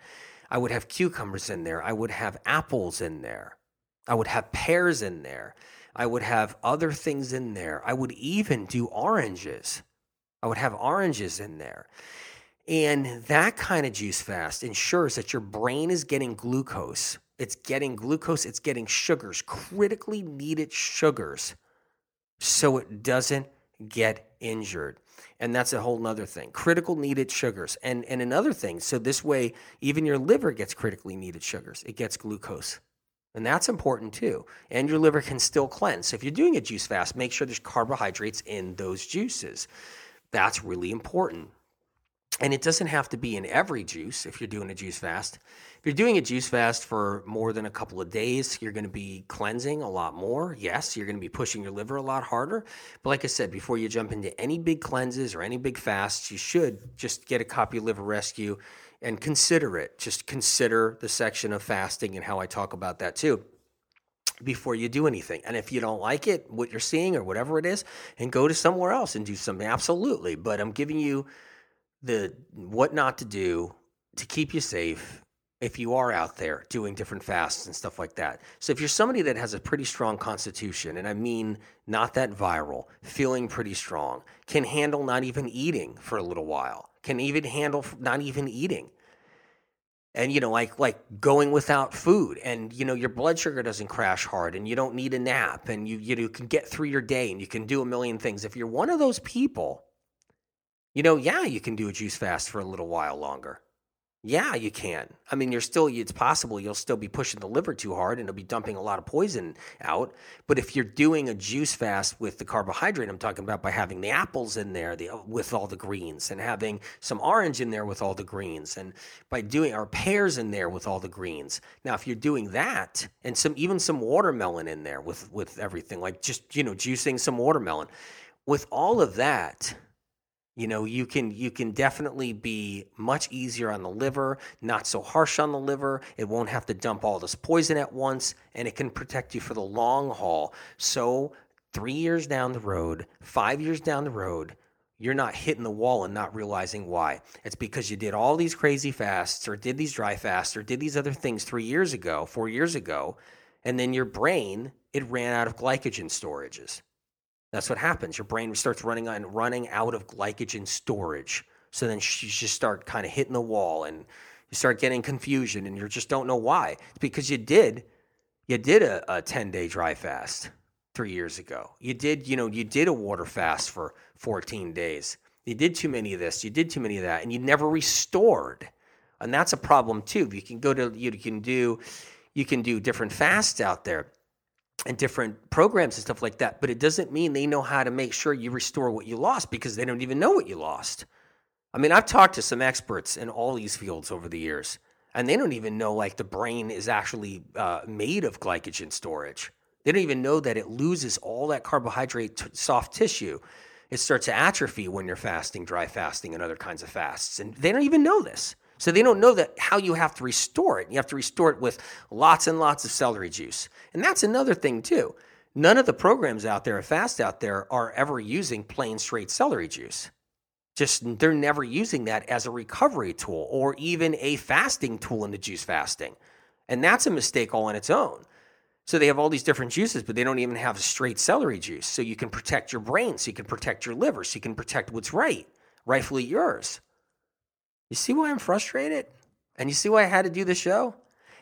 i would have cucumbers in there i would have apples in there I would have pears in there. I would have other things in there. I would even do oranges. I would have oranges in there. And that kind of juice fast ensures that your brain is getting glucose. It's getting glucose, it's getting sugars, critically needed sugars, so it doesn't get injured. And that's a whole nother thing. Critical needed sugars. And, and another thing, so this way, even your liver gets critically needed sugars, it gets glucose. And that's important too. And your liver can still cleanse. So if you're doing a juice fast, make sure there's carbohydrates in those juices. That's really important. And it doesn't have to be in every juice if you're doing a juice fast. If you're doing a juice fast for more than a couple of days, you're going to be cleansing a lot more. Yes, you're going to be pushing your liver a lot harder. But like I said, before you jump into any big cleanses or any big fasts, you should just get a copy of Liver Rescue and consider it. Just consider the section of fasting and how I talk about that too before you do anything. And if you don't like it, what you're seeing or whatever it is, and go to somewhere else and do something. Absolutely. But I'm giving you the what not to do to keep you safe if you are out there doing different fasts and stuff like that. So if you're somebody that has a pretty strong constitution, and I mean not that viral, feeling pretty strong, can handle not even eating for a little while, can even handle not even eating. And you know, like like going without food, and you know your blood sugar doesn't crash hard, and you don't need a nap, and you you, know, you can get through your day, and you can do a million things. If you're one of those people, you know, yeah, you can do a juice fast for a little while longer. Yeah, you can. I mean, you're still, it's possible you'll still be pushing the liver too hard and it'll be dumping a lot of poison out. But if you're doing a juice fast with the carbohydrate, I'm talking about by having the apples in there the, with all the greens and having some orange in there with all the greens and by doing our pears in there with all the greens. Now, if you're doing that and some, even some watermelon in there with, with everything, like just, you know, juicing some watermelon, with all of that, you know, you can you can definitely be much easier on the liver, not so harsh on the liver. It won't have to dump all this poison at once, and it can protect you for the long haul. So, three years down the road, five years down the road, you're not hitting the wall and not realizing why. It's because you did all these crazy fasts, or did these dry fasts, or did these other things three years ago, four years ago, and then your brain it ran out of glycogen storages. That's what happens. Your brain starts running on running out of glycogen storage. So then you just start kind of hitting the wall and you start getting confusion and you just don't know why. It's because you did you did a, a 10 day dry fast three years ago. You did, you know, you did a water fast for 14 days. You did too many of this, you did too many of that, and you never restored. And that's a problem too. You can go to you can do you can do different fasts out there and different programs and stuff like that. But it doesn't mean they know how to make sure you restore what you lost because they don't even know what you lost. I mean, I've talked to some experts in all these fields over the years, and they don't even know like the brain is actually uh, made of glycogen storage. They don't even know that it loses all that carbohydrate t- soft tissue. It starts to atrophy when you're fasting, dry fasting, and other kinds of fasts. And they don't even know this. So they don't know that how you have to restore it. You have to restore it with lots and lots of celery juice. And that's another thing too. None of the programs out there, fast out there, are ever using plain straight celery juice. Just they're never using that as a recovery tool or even a fasting tool in the juice fasting. And that's a mistake all on its own. So they have all these different juices, but they don't even have straight celery juice. So you can protect your brain, so you can protect your liver, so you can protect what's right, rightfully yours. You see why I'm frustrated? And you see why I had to do the show?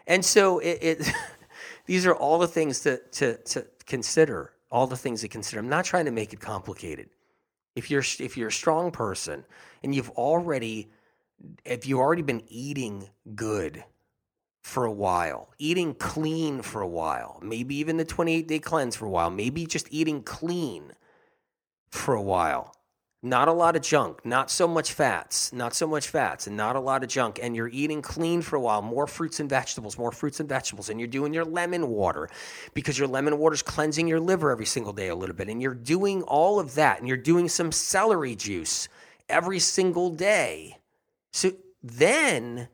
And so it, it these are all the things to, to, to consider, all the things to consider. I'm not trying to make it complicated. If you're if you're a strong person and you've already if you've already been eating good for a while, eating clean for a while, maybe even the 28 day cleanse for a while, maybe just eating clean for a while. Not a lot of junk, not so much fats, not so much fats, and not a lot of junk. And you're eating clean for a while, more fruits and vegetables, more fruits and vegetables. And you're doing your lemon water because your lemon water is cleansing your liver every single day a little bit. And you're doing all of that. And you're doing some celery juice every single day. So then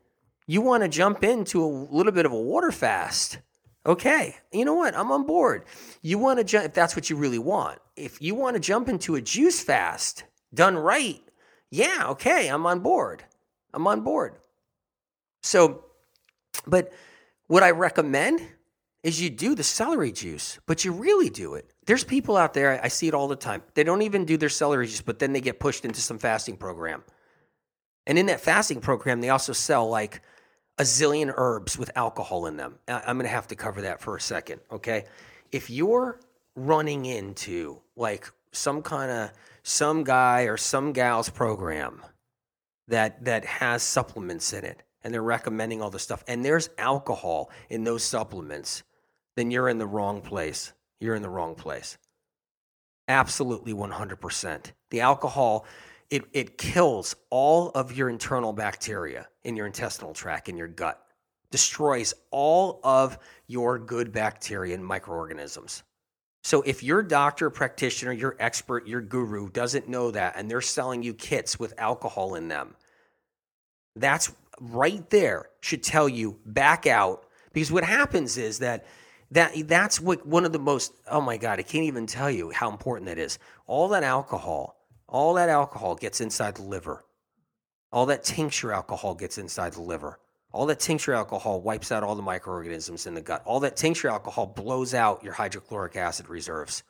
you want to jump into a little bit of a water fast. Okay, you know what? I'm on board. You want to jump, if that's what you really want. If you want to jump into a juice fast done right, yeah, okay, I'm on board. I'm on board. So, but what I recommend is you do the celery juice, but you really do it. There's people out there, I see it all the time. They don't even do their celery juice, but then they get pushed into some fasting program. And in that fasting program, they also sell like a zillion herbs with alcohol in them. I'm going to have to cover that for a second, okay? If you're running into like some kind of some guy or some gal's program that that has supplements in it and they're recommending all this stuff and there's alcohol in those supplements then you're in the wrong place. You're in the wrong place. Absolutely 100% the alcohol it, it kills all of your internal bacteria in your intestinal tract in your gut destroys all of your good bacteria and microorganisms so if your doctor, practitioner, your expert, your guru doesn't know that and they're selling you kits with alcohol in them, that's right there should tell you back out because what happens is that that that's what one of the most oh my god, I can't even tell you how important that is. All that alcohol, all that alcohol gets inside the liver. All that tincture alcohol gets inside the liver. All that tincture alcohol wipes out all the microorganisms in the gut. All that tincture alcohol blows out your hydrochloric acid reserves.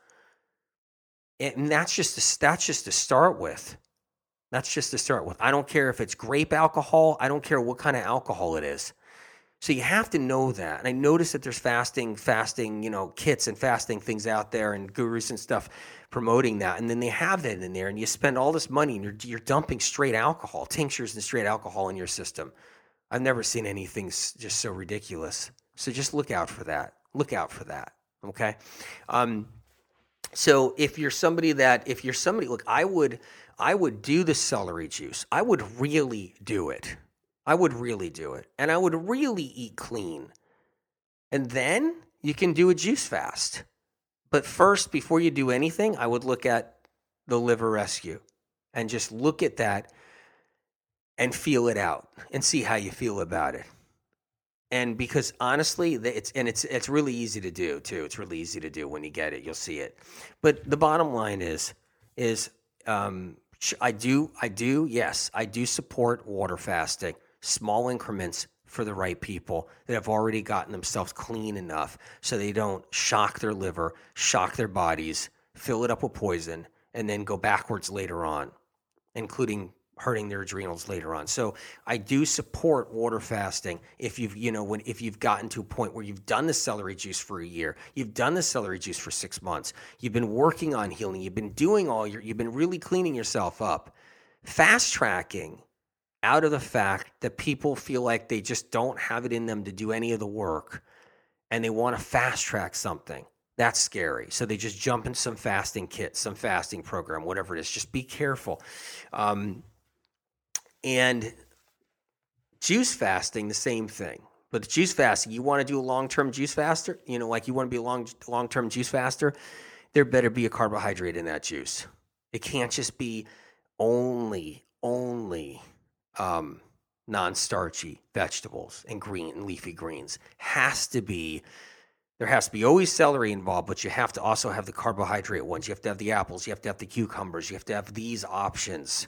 And that's just to, that's just to start with. That's just to start with. I don't care if it's grape alcohol. I don't care what kind of alcohol it is. So you have to know that. And I notice that there's fasting, fasting, you know, kits and fasting things out there and gurus and stuff promoting that. And then they have that in there and you spend all this money and you're, you're dumping straight alcohol, tinctures and straight alcohol in your system. I've never seen anything just so ridiculous. So just look out for that. Look out for that. Okay. Um, so if you're somebody that, if you're somebody, look, I would, I would do the celery juice. I would really do it. I would really do it. And I would really eat clean. And then you can do a juice fast. But first, before you do anything, I would look at the liver rescue and just look at that and feel it out and see how you feel about it. And because honestly, it's and it's it's really easy to do too. It's really easy to do when you get it. You'll see it. But the bottom line is is um, I do I do yes I do support water fasting, small increments for the right people that have already gotten themselves clean enough so they don't shock their liver, shock their bodies, fill it up with poison, and then go backwards later on, including hurting their adrenals later on. So I do support water fasting if you've you know when if you've gotten to a point where you've done the celery juice for a year, you've done the celery juice for 6 months, you've been working on healing, you've been doing all your you've been really cleaning yourself up. Fast tracking out of the fact that people feel like they just don't have it in them to do any of the work and they want to fast track something. That's scary. So they just jump into some fasting kit, some fasting program, whatever it is. Just be careful. Um, and juice fasting, the same thing. But the juice fasting, you want to do a long term juice faster, you know, like you want to be a long long term juice faster, there better be a carbohydrate in that juice. It can't just be only, only um, non starchy vegetables and green and leafy greens. Has to be there has to be always celery involved, but you have to also have the carbohydrate ones. You have to have the apples, you have to have the cucumbers, you have to have these options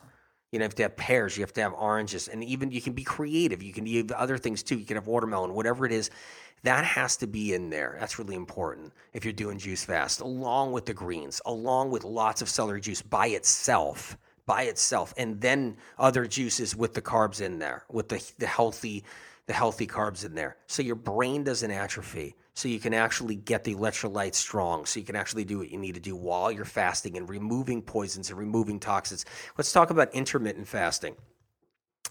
You know, you have to have pears, you have to have oranges, and even you can be creative. You can have other things too. You can have watermelon, whatever it is. That has to be in there. That's really important if you're doing juice fast, along with the greens, along with lots of celery juice by itself, by itself, and then other juices with the carbs in there, with the, the healthy the healthy carbs in there. So your brain doesn't atrophy. So you can actually get the electrolytes strong. So you can actually do what you need to do while you're fasting and removing poisons and removing toxins. Let's talk about intermittent fasting.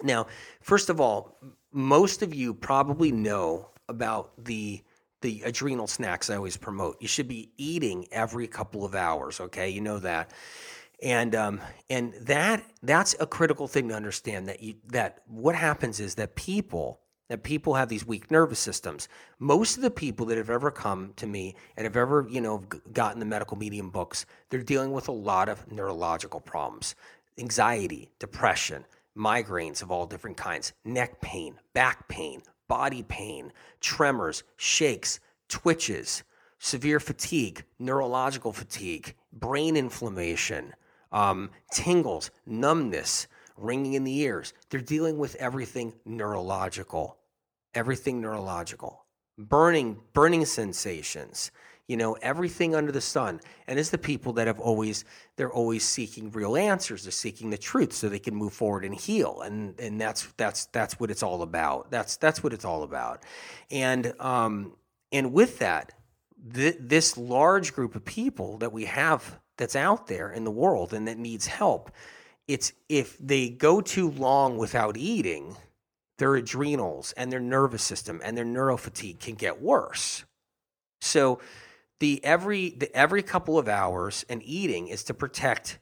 Now, first of all, most of you probably know about the the adrenal snacks I always promote. You should be eating every couple of hours. Okay, you know that, and um, and that that's a critical thing to understand. That you that what happens is that people that people have these weak nervous systems. Most of the people that have ever come to me and have ever, you know, gotten the medical medium books, they're dealing with a lot of neurological problems, anxiety, depression, migraines of all different kinds, neck pain, back pain, body pain, tremors, shakes, twitches, severe fatigue, neurological fatigue, brain inflammation, um, tingles, numbness, ringing in the ears. They're dealing with everything neurological everything neurological, burning, burning sensations, you know, everything under the sun. And it's the people that have always, they're always seeking real answers. They're seeking the truth so they can move forward and heal. And, and that's, that's, that's what it's all about. That's, that's what it's all about. And, um, and with that, th- this large group of people that we have that's out there in the world and that needs help, it's if they go too long without eating, their adrenals and their nervous system and their neurofatigue can get worse. So the every the every couple of hours and eating is to protect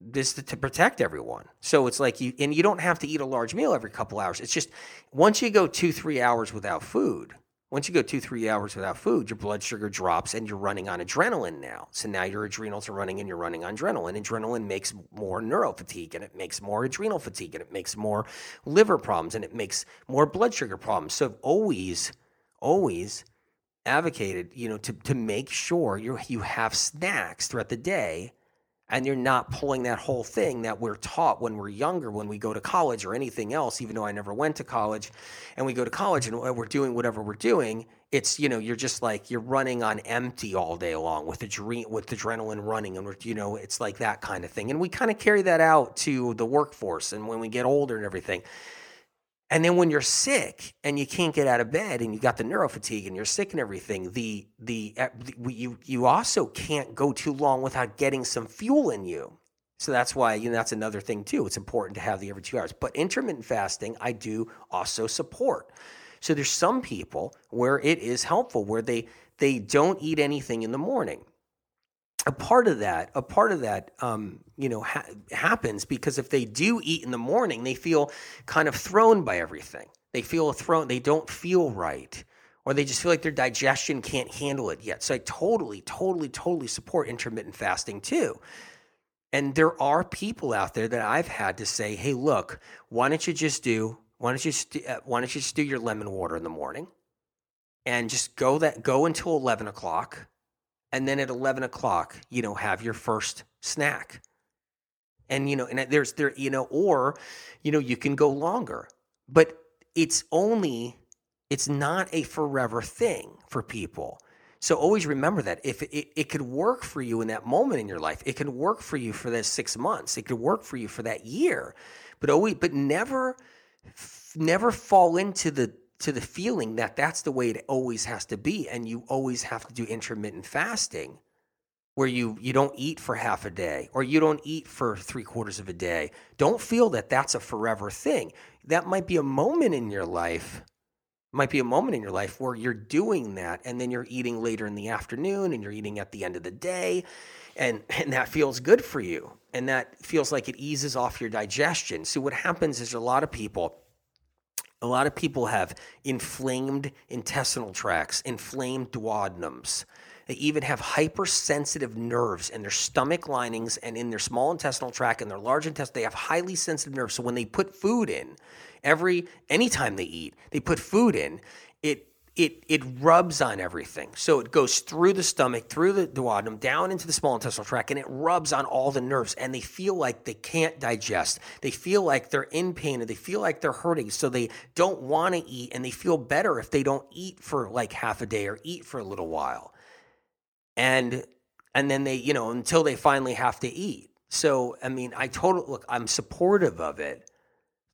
this to, to protect everyone. So it's like you and you don't have to eat a large meal every couple hours. It's just once you go 2-3 hours without food, once you go two, three hours without food, your blood sugar drops and you're running on adrenaline now. So now your adrenals are running and you're running on adrenaline. Adrenaline makes more neurofatigue and it makes more adrenal fatigue and it makes more liver problems and it makes more blood sugar problems. So I've always, always advocated, you know, to, to make sure you you have snacks throughout the day and you're not pulling that whole thing that we're taught when we're younger, when we go to college or anything else, even though I never went to college, and we go to college and uh, we're doing whatever we're doing, it's, you know, you're just like, you're running on empty all day long with, adre- with adrenaline running. And, you know, it's like that kind of thing. And we kind of carry that out to the workforce and when we get older and everything. And then when you're sick and you can't get out of bed and you got the neurofatigue and you're sick and everything, the, the the you you also can't go too long without getting some fuel in you. So that's why you know that's another thing too. It's important to have the every two hours. But intermittent fasting, I do also support. So there's some people where it is helpful where they they don't eat anything in the morning a part of that, a part of that, um, you know, ha- happens because if they do eat in the morning, they feel kind of thrown by everything. They feel thrown. They don't feel right, or they just feel like their digestion can't handle it yet. So I totally, totally, totally support intermittent fasting too. And there are people out there that I've had to say, "Hey, look, why don't you just do? Why don't you st- uh, why don't you just do your lemon water in the morning, and just go that go until eleven o'clock." And then at 11 o'clock you know have your first snack. And you know and there's there you know or you know you can go longer. But it's only it's not a forever thing for people. So always remember that if it, it could work for you in that moment in your life. It can work for you for those six months. It could work for you for that year. But always but never never fall into the to the feeling that that's the way it always has to be and you always have to do intermittent fasting where you you don't eat for half a day or you don't eat for three quarters of a day. Don't feel that that's a forever thing. That might be a moment in your life might be a moment in your life where you're doing that and then you're eating later in the afternoon and you're eating at the end of the day and and that feels good for you and that feels like it eases off your digestion. So what happens is a lot of people a lot of people have inflamed intestinal tracts, inflamed duodenums. They even have hypersensitive nerves in their stomach linings and in their small intestinal tract and their large intestine. They have highly sensitive nerves. So when they put food in, every anytime they eat, they put food in, it it it rubs on everything. So it goes through the stomach, through the duodenum, down into the small intestinal tract, and it rubs on all the nerves. And they feel like they can't digest. They feel like they're in pain, and they feel like they're hurting. So they don't want to eat, and they feel better if they don't eat for like half a day or eat for a little while. And and then they, you know, until they finally have to eat. So I mean, I totally look. I'm supportive of it.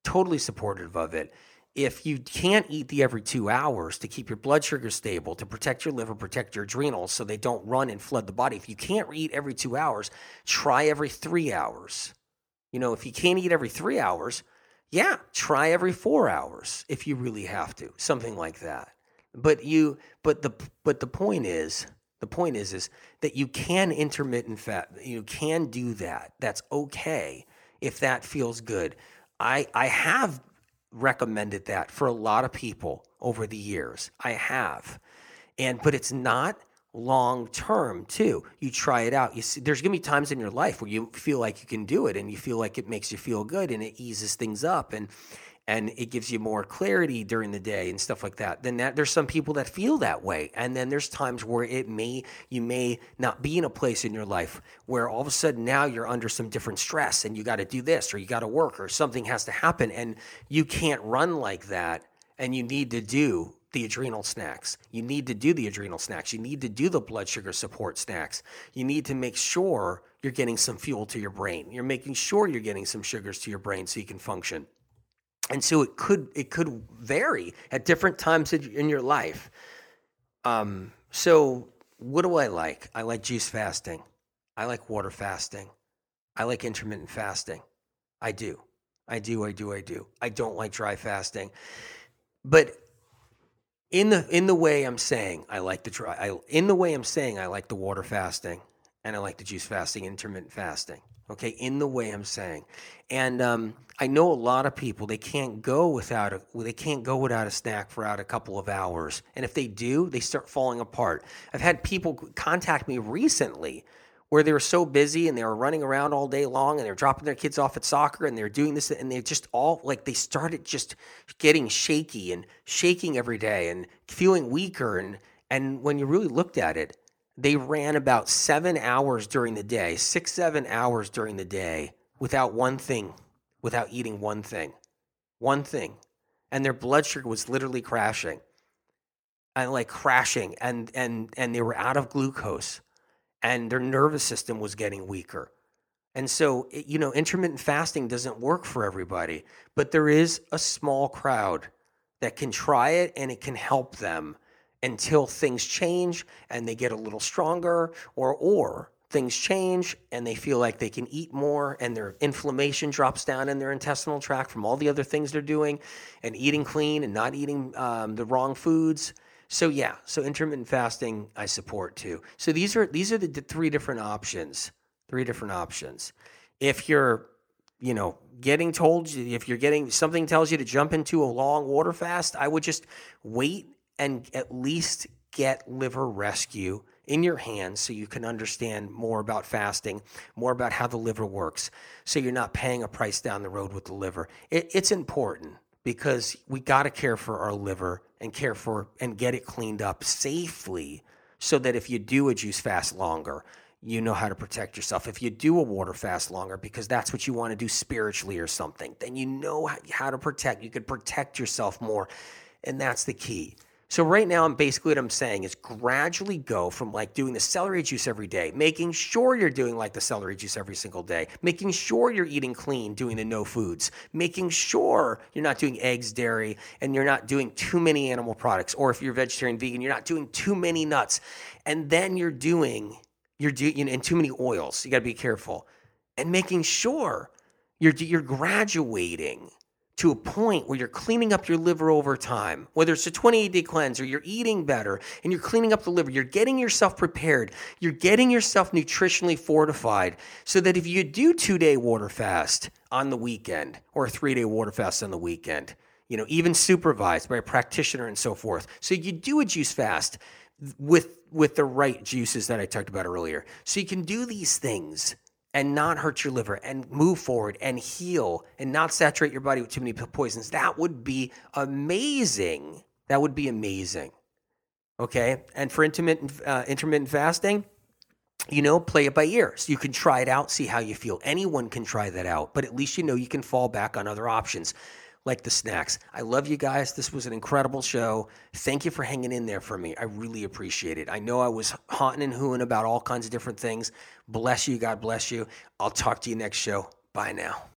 Totally supportive of it if you can't eat the every two hours to keep your blood sugar stable, to protect your liver, protect your adrenals so they don't run and flood the body, if you can't eat every two hours, try every three hours. You know, if you can't eat every three hours, yeah, try every four hours if you really have to, something like that. But you, but the, but the point is, the point is, is that you can intermittent fat, you can do that. That's okay if that feels good. I, I have recommended that for a lot of people over the years. I have. And but it's not long term too. You try it out. You see there's to be times in your life where you feel like you can do it and you feel like it makes you feel good and it eases things up and and it gives you more clarity during the day and stuff like that. Then that there's some people that feel that way. And then there's times where it may you may not be in a place in your life where all of a sudden now you're under some different stress and you got to do this or you got to work or something has to happen and you can't run like that and you need to do the adrenal snacks. You need to do the adrenal snacks. You need to do the blood sugar support snacks. You need to make sure you're getting some fuel to your brain. You're making sure you're getting some sugars to your brain so you can function and so it could it could vary at different times in your life. Um, so what do I like? I like juice fasting. I like water fasting. I like intermittent fasting. I do. I do. I do. I do. I don't like dry fasting. But in the in the way I'm saying I like the dry I, in the way I'm saying I like the water fasting and I like to juice fasting, intermittent fasting okay, in the way I'm saying. And um, I know a lot of people they can't go without a they can't go without a snack for out a couple of hours, and if they do, they start falling apart. I've had people contact me recently where they were so busy and they were running around all day long and they're dropping their kids off at soccer and they're doing this and they just all like they started just getting shaky and shaking every day and feeling weaker and and when you really looked at it they ran about seven hours during the day, six, seven hours during the day without one thing, without eating one thing, one thing. And their blood sugar was literally crashing and like crashing and, and, and they were out of glucose and their nervous system was getting weaker. And so, you know, intermittent fasting doesn't work for everybody, but there is a small crowd that can try it and it can help them until things change and they get a little stronger or or things change and they feel like they can eat more and their inflammation drops down in their intestinal tract from all the other things they're doing and eating clean and not eating um, the wrong foods. So yeah so intermittent fasting i support too. So these are these are the three different options three different options. If you're you know getting told if you're getting something tells you to jump into a long water fast i would just wait and at least get liver rescue in your hands so you can understand more about fasting, more about how the liver works, so you're not paying a price down the road with the liver. It, it's important because we got to care for our liver and care for and get it cleaned up safely so that if you do a juice fast longer, you know how to protect yourself. If you do a water fast longer because that's what you want to do spiritually or something, then you know how to protect. You could protect yourself more. And that's the key. So right now, I'm basically what I'm saying is gradually go from like doing the celery juice every day, making sure you're doing like the celery juice every single day, making sure you're eating clean, doing the no foods, making sure you're not doing eggs, dairy, and you're not doing too many animal products. Or if you're vegetarian, vegan, you're not doing too many nuts, and then you're doing you're doing you know, and too many oils. You got to be careful, and making sure you're you're graduating to a point where you're cleaning up your liver over time, whether it's a 28 day cleanse or you're eating better and you're cleaning up the liver, you're getting yourself prepared, you're getting yourself nutritionally fortified so that if you do two day water fast on the weekend or a three day water fast on the weekend, you know, even supervised by a practitioner and so forth. So you do a juice fast with with the right juices that I talked about earlier. So you can do these things and not hurt your liver and move forward and heal and not saturate your body with too many poisons. That would be amazing. That would be amazing. Okay. And for intermittent, uh, intermittent fasting, you know, play it by ear. So you can try it out, see how you feel. Anyone can try that out, but at least you know you can fall back on other options like the snacks. I love you guys. This was an incredible show. Thank you for hanging in there for me. I really appreciate it. I know I was haunting and hooing about all kinds of different things. Bless you. God bless you. I'll talk to you next show. Bye now.